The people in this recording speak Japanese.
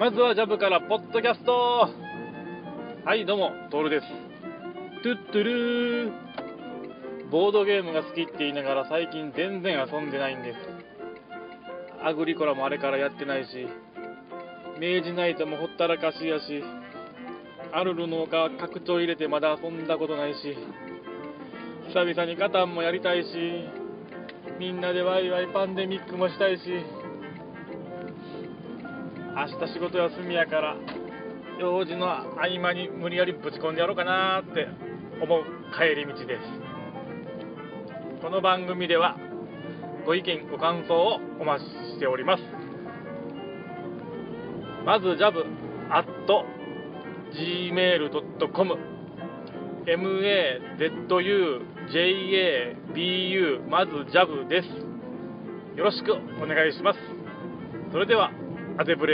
まずはジャブからポッドキャスト。はいどうもトールです。トゥットゥルー。ボードゲームが好きって言いながら最近全然遊んでないんです。アグリコラもあれからやってないし明治ナイトもほったらかしやしアルルの丘拡張入れてまだ遊んだことないし久々にカタンもやりたいしみんなでワイワイパンデミックもしたいし明日仕事休みやから用事の合間に無理やりぶち込んでやろうかなって思う帰り道です。この番組ではご意見ご感想をお待ちしております。まずジャブ at gmail.com mazujabu まずジャブです。よろしくお願いします。それではアデブ